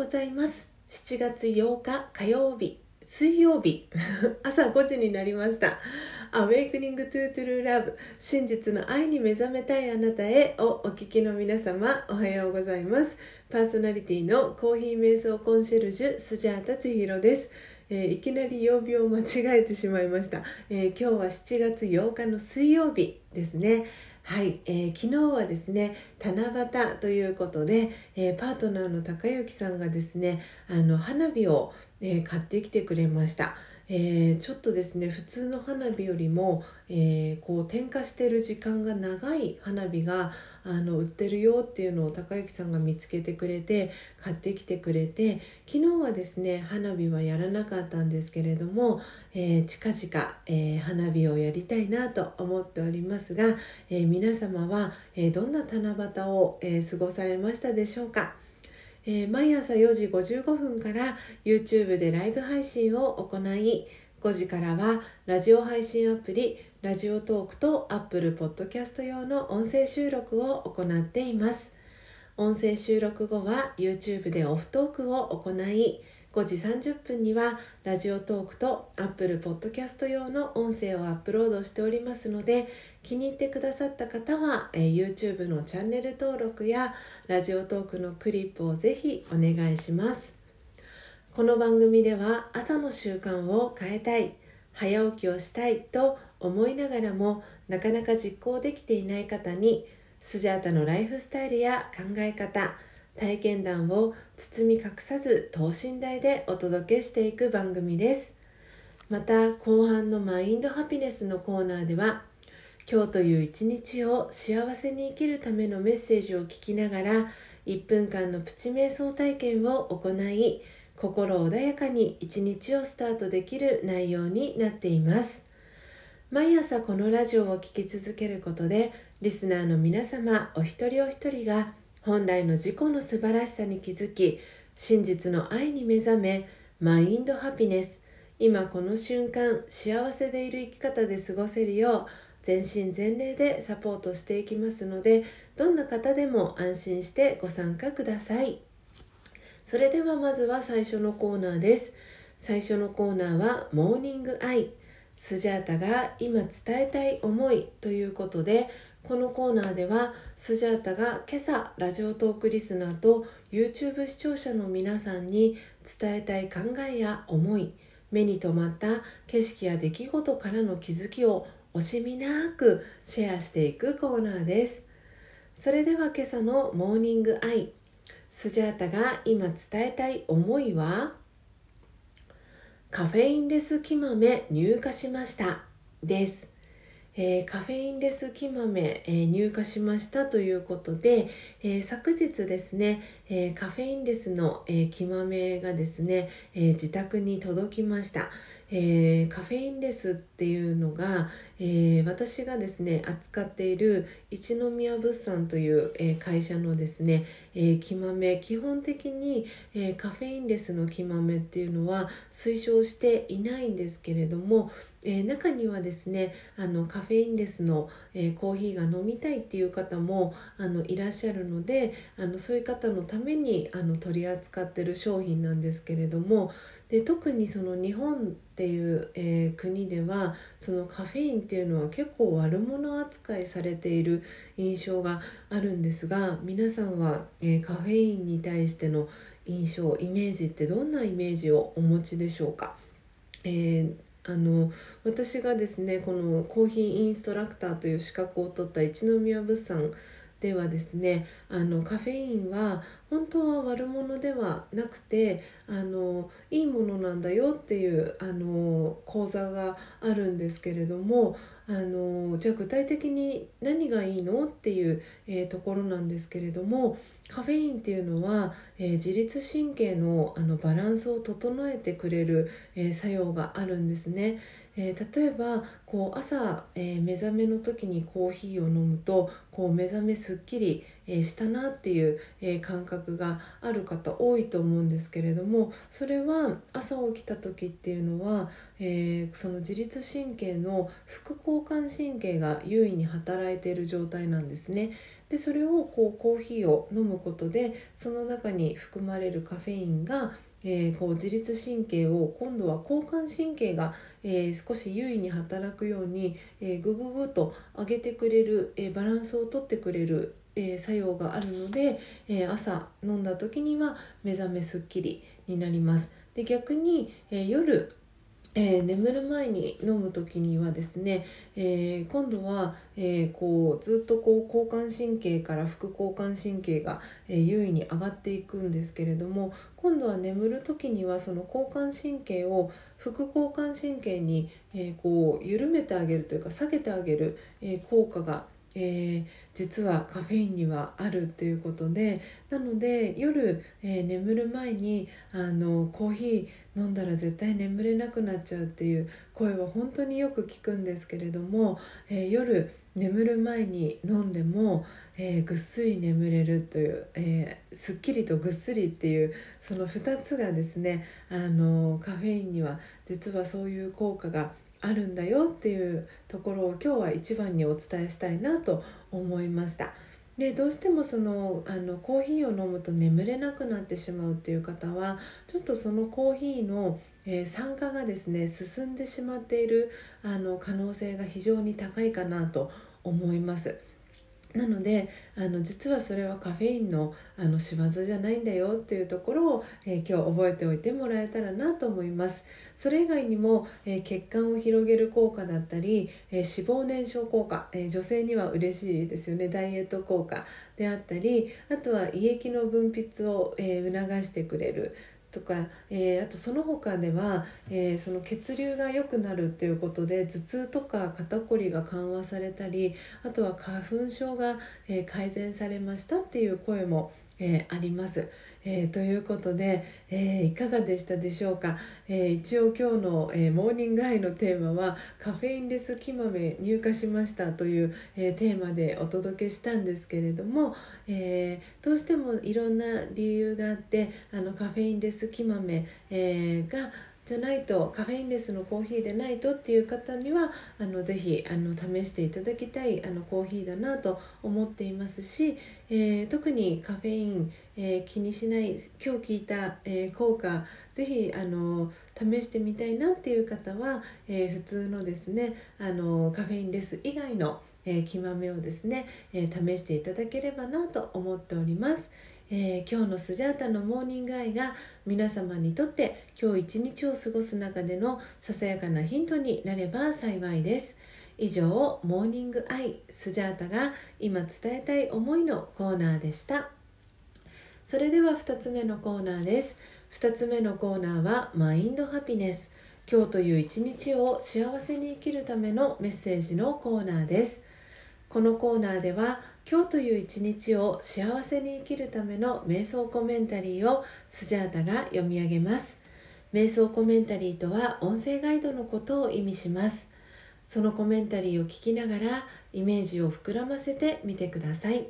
ございます。7月8日火曜日水曜日。朝5時になりました「Awakening to True Love 真実の愛に目覚めたいあなたへ」をお聞きの皆様おはようございます。パーソナリティのコーヒー瞑想コンシェルジュスジャータ千尋です。えー、いきなり曜日を間違えてしまいました、えー、今日は7月8日の水曜日ですね。はい、えー、昨日はですね七夕ということで、えー、パートナーの高之さんがですねあの花火を、えー、買ってきてくれました。えー、ちょっとですね普通の花火よりも、えー、こう点火してる時間が長い花火があの売ってるよっていうのを高之さんが見つけてくれて買ってきてくれて昨日はですね花火はやらなかったんですけれども、えー、近々、え花火をやりたいなと思っておりますが、え皆様は、えどんな七夕を、え過ごされましたでしょうか？えー、毎朝4時55分から YouTube でライブ配信を行い5時からはラジオ配信アプリラジオトークと Apple Podcast 用の音声収録を行っています。音声収録後は YouTube でオフトークを行い5時30分にはラジオトークと Apple Podcast 用の音声をアップロードしておりますので気に入ってくださった方は、えー、YouTube のチャンネル登録やラジオトークのクリップをぜひお願いします。この番組では朝の習慣を変えたい早起きをしたいと思いながらもなかなか実行できていない方にスジャータのライフスタイルや考え方体験談を包み隠さず等身大でお届けしていく番組です。また後半のマインドハピネスのコーナーでは今日という一日を幸せに生きるためのメッセージを聞きながら1分間のプチ瞑想体験を行い心穏やかに一日をスタートできる内容になっています。毎朝このラジオを聴き続けることでリスナーの皆様お一人お一人が本来の自己の素晴らしさに気づき真実の愛に目覚めマインドハピネス今この瞬間幸せでいる生き方で過ごせるよう全身全霊でサポートしていきますのでどんな方でも安心してご参加ください。それではまずは最初のコーナーです。最初のコーナーはモーニングアイ。スジャータが今伝えたい思いということでこのコーナーではスジャータが今朝ラジオトークリスナーと YouTube 視聴者の皆さんに伝えたい考えや思い目に留まった景色や出来事からの気づきを惜しみなくシェアしていくコーナーです。それでは今朝のモーニングアイ。スジャータが今伝えたい思いは？カフェインレス木豆入荷しました。です。えー、カフェインレス木豆、えー、入荷しましたということで、えー、昨日ですね、えカフェインレスの、え木豆がですね、え自宅に届きました。えー、カフェインレスっていうのが、えー、私がですね扱っている一宮物産という、えー、会社のですね、え木豆。基本的に、えカフェインレスの木豆っていうのは推奨していないんですけれども、え中にはですねあのカフェインレスの、えコーヒーが飲みたいっていう方もあのいらっしゃるのであのそういう方のためにあの取り扱ってる商品なんですけれどもで特にその日本っていう、えー、国ではそのカフェインっていうのは結構悪者扱いされている印象があるんですが皆さんは、え、カフェインに対しての印象イメージってどんなイメージをお持ちでしょうか、えー、あの私がですねこのコーヒーインストラクターという資格を取った一宮物産ではですねあのカフェインは本当は悪者ではなくてあのいいものなんだよっていうあの講座があるんですけれどもあのじゃあ具体的に何がいいのっていう、えー、ところなんですけれどもカフェインっていうのは、えー、自律神経のあのバランスを整えてくれる、えー、作用があるんですね。えー、例えばこう朝、えー、目覚めの時にコーヒーを飲むとこう目覚めすっきり、えー、したなっていう、え感覚がある方多いと思うんですけれどもそれは朝起きた時っていうのは、えその自律神経の副交感神経が優位に働いている状態なんですね。でそれをこうコーヒーを飲むことでその中に含まれるカフェインがえー、こう自律神経を今度は交感神経が、えー、少し優位に働くように、えー、グググと上げてくれる、えバランスをとってくれる、え作用があるので、え朝飲んだ時には目覚めすっきりになります。で逆に、え夜えー、眠る前に飲む時にはですね、えー、今度は、えー、こうずっとこう交感神経から副交感神経が、え優位に上がっていくんですけれども今度は眠る時にはその交感神経を副交感神経に、えこう緩めてあげるというか下げてあげる、え効果がえー、実はカフェインにはあるということでなので夜、えー、眠る前にあのコーヒー飲んだら絶対眠れなくなっちゃうっていう声は本当によく聞くんですけれども、えー、夜眠る前に飲んでも、えぐっすり眠れるという、えすっきりとぐっすりっていうその2つがですねあのカフェインには実はそういう効果があるんだよっていうところを今日は一番にお伝えしたいなと思いました。でどうしてもそのあのコーヒーを飲むと眠れなくなってしまうっていう方はちょっとそのコーヒーの、えー、酸化がですね進んでしまっているあの可能性が非常に高いかなと思います。なのであの実はそれはカフェインのあの仕業じゃないんだよっていうところを、えー、今日覚えておいてもらえたらなと思います。それ以外にも、えー、血管を広げる効果だったり、えー、脂肪燃焼効果、え女性には嬉しいですよね。ダイエット効果であったりあとは胃液の分泌を、え促してくれるとか、えー、あとその他では、えー、その血流が良くなるっていうことで頭痛とか肩こりが緩和されたりあとは花粉症が、えー、改善されましたっていう声も、えあります。えー、ということで、えー、いかがでしたでしょうか、えー、一応今日の、えモーニングアイのテーマはカフェインレス木豆入荷しましたという、えテーマでお届けしたんですけれども、えどうしてもいろんな理由があってあのカフェインレス木豆、えがじゃないとカフェインレスのコーヒーでないとっていう方にはあのぜひあの試していただきたいあのコーヒーだなと思っていますし、えー、特にカフェイン、えー、気にしない今日聞いた、えー、効果ぜひあの試してみたいなっていう方は、え普通のですねあのカフェインレス以外の、え木豆をですね、え試していただければなと思っております。えー、今日のスジャータのモーニングアイが皆様にとって今日一日を過ごす中でのささやかなヒントになれば幸いです。以上モーニングアイスジャータが今伝えたい思いのコーナーでした。それでは2つ目のコーナーです。2つ目のコーナーはマインドハピネス。今日という一日を幸せに生きるためのメッセージのコーナーです。このコーナーでは今日という一日を幸せに生きるための瞑想コメンタリーをスジャータが読み上げます。瞑想コメンタリーとは音声ガイドのことを意味します。そのコメンタリーを聞きながらイメージを膨らませてみてください。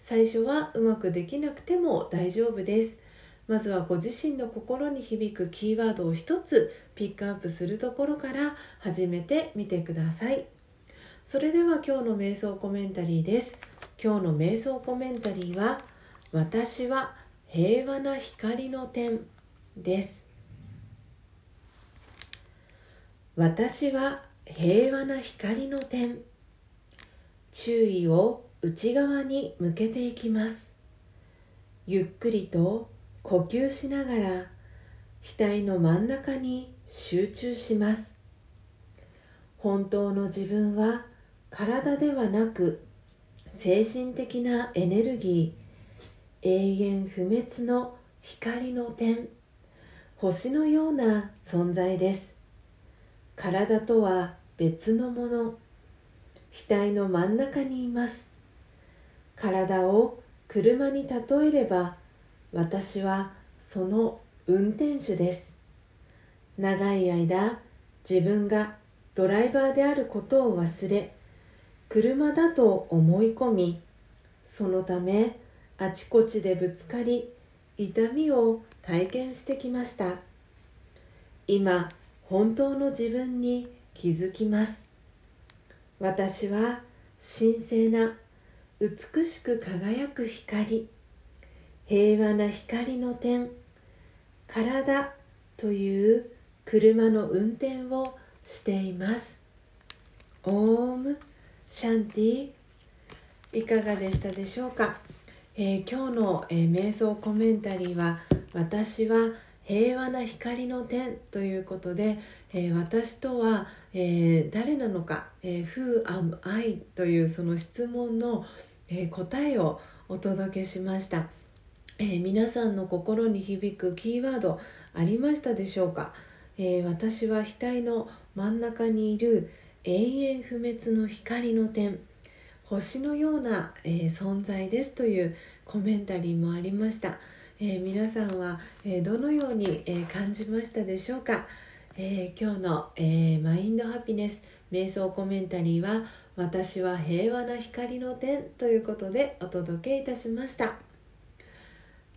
最初はうまくできなくても大丈夫です。まずはご自身の心に響くキーワードを一つピックアップするところから始めてみてください。それでは今日の瞑想コメンタリーです。今日の瞑想コメンタリーは「私は平和な光の点」です。私は平和な光の点。注意を内側に向けていきます。ゆっくりと呼吸しながら額の真ん中に集中します。本当の自分は体ではなく精神的なエネルギー永遠不滅の光の点星のような存在です。体とは別のもの。額の真ん中にいます。体を車に例えれば私はその運転手です。長い間自分がドライバーであることを忘れ車だと思い込みそのためあちこちでぶつかり痛みを体験してきました。今本当の自分に気づきます。私は神聖な美しく輝く光平和な光の点体という車の運転をしています。オームシャンティいかがでしたでしょうか、えー、今日の、えー、瞑想コメンタリーは私は平和な光の点ということで、えー、私とは、えー、誰なのか、えー、Who am I というその質問の、え答えをお届けしました、え皆さんの心に響くキーワードありましたでしょうか、え私は額の真ん中にいる永遠不滅の光の点星のような、え存在ですというコメンタリーもありました、え皆さんは、えどのように、え感じましたでしょうか、え今日の、えマインドハピネス瞑想コメンタリーは私は平和な光の点ということでお届けいたしました。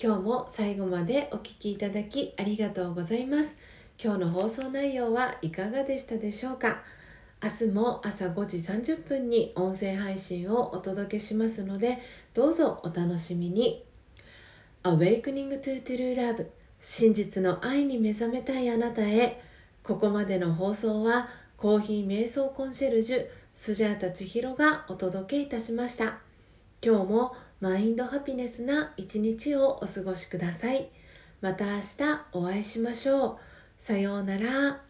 今日も最後までお聴きいただきありがとうございます。今日の放送内容はいかがでしたでしょうか？明日も朝5時30分に音声配信をお届けしますのでどうぞお楽しみに。Awakening to True Love 真実の愛に目覚めたいあなたへ。ここまでの放送はコーヒー瞑想コンシェルジュスジャータ千尋がお届けいたしました。今日もマインドハピネスな一日をお過ごしください。また明日お会いしましょう。さようなら。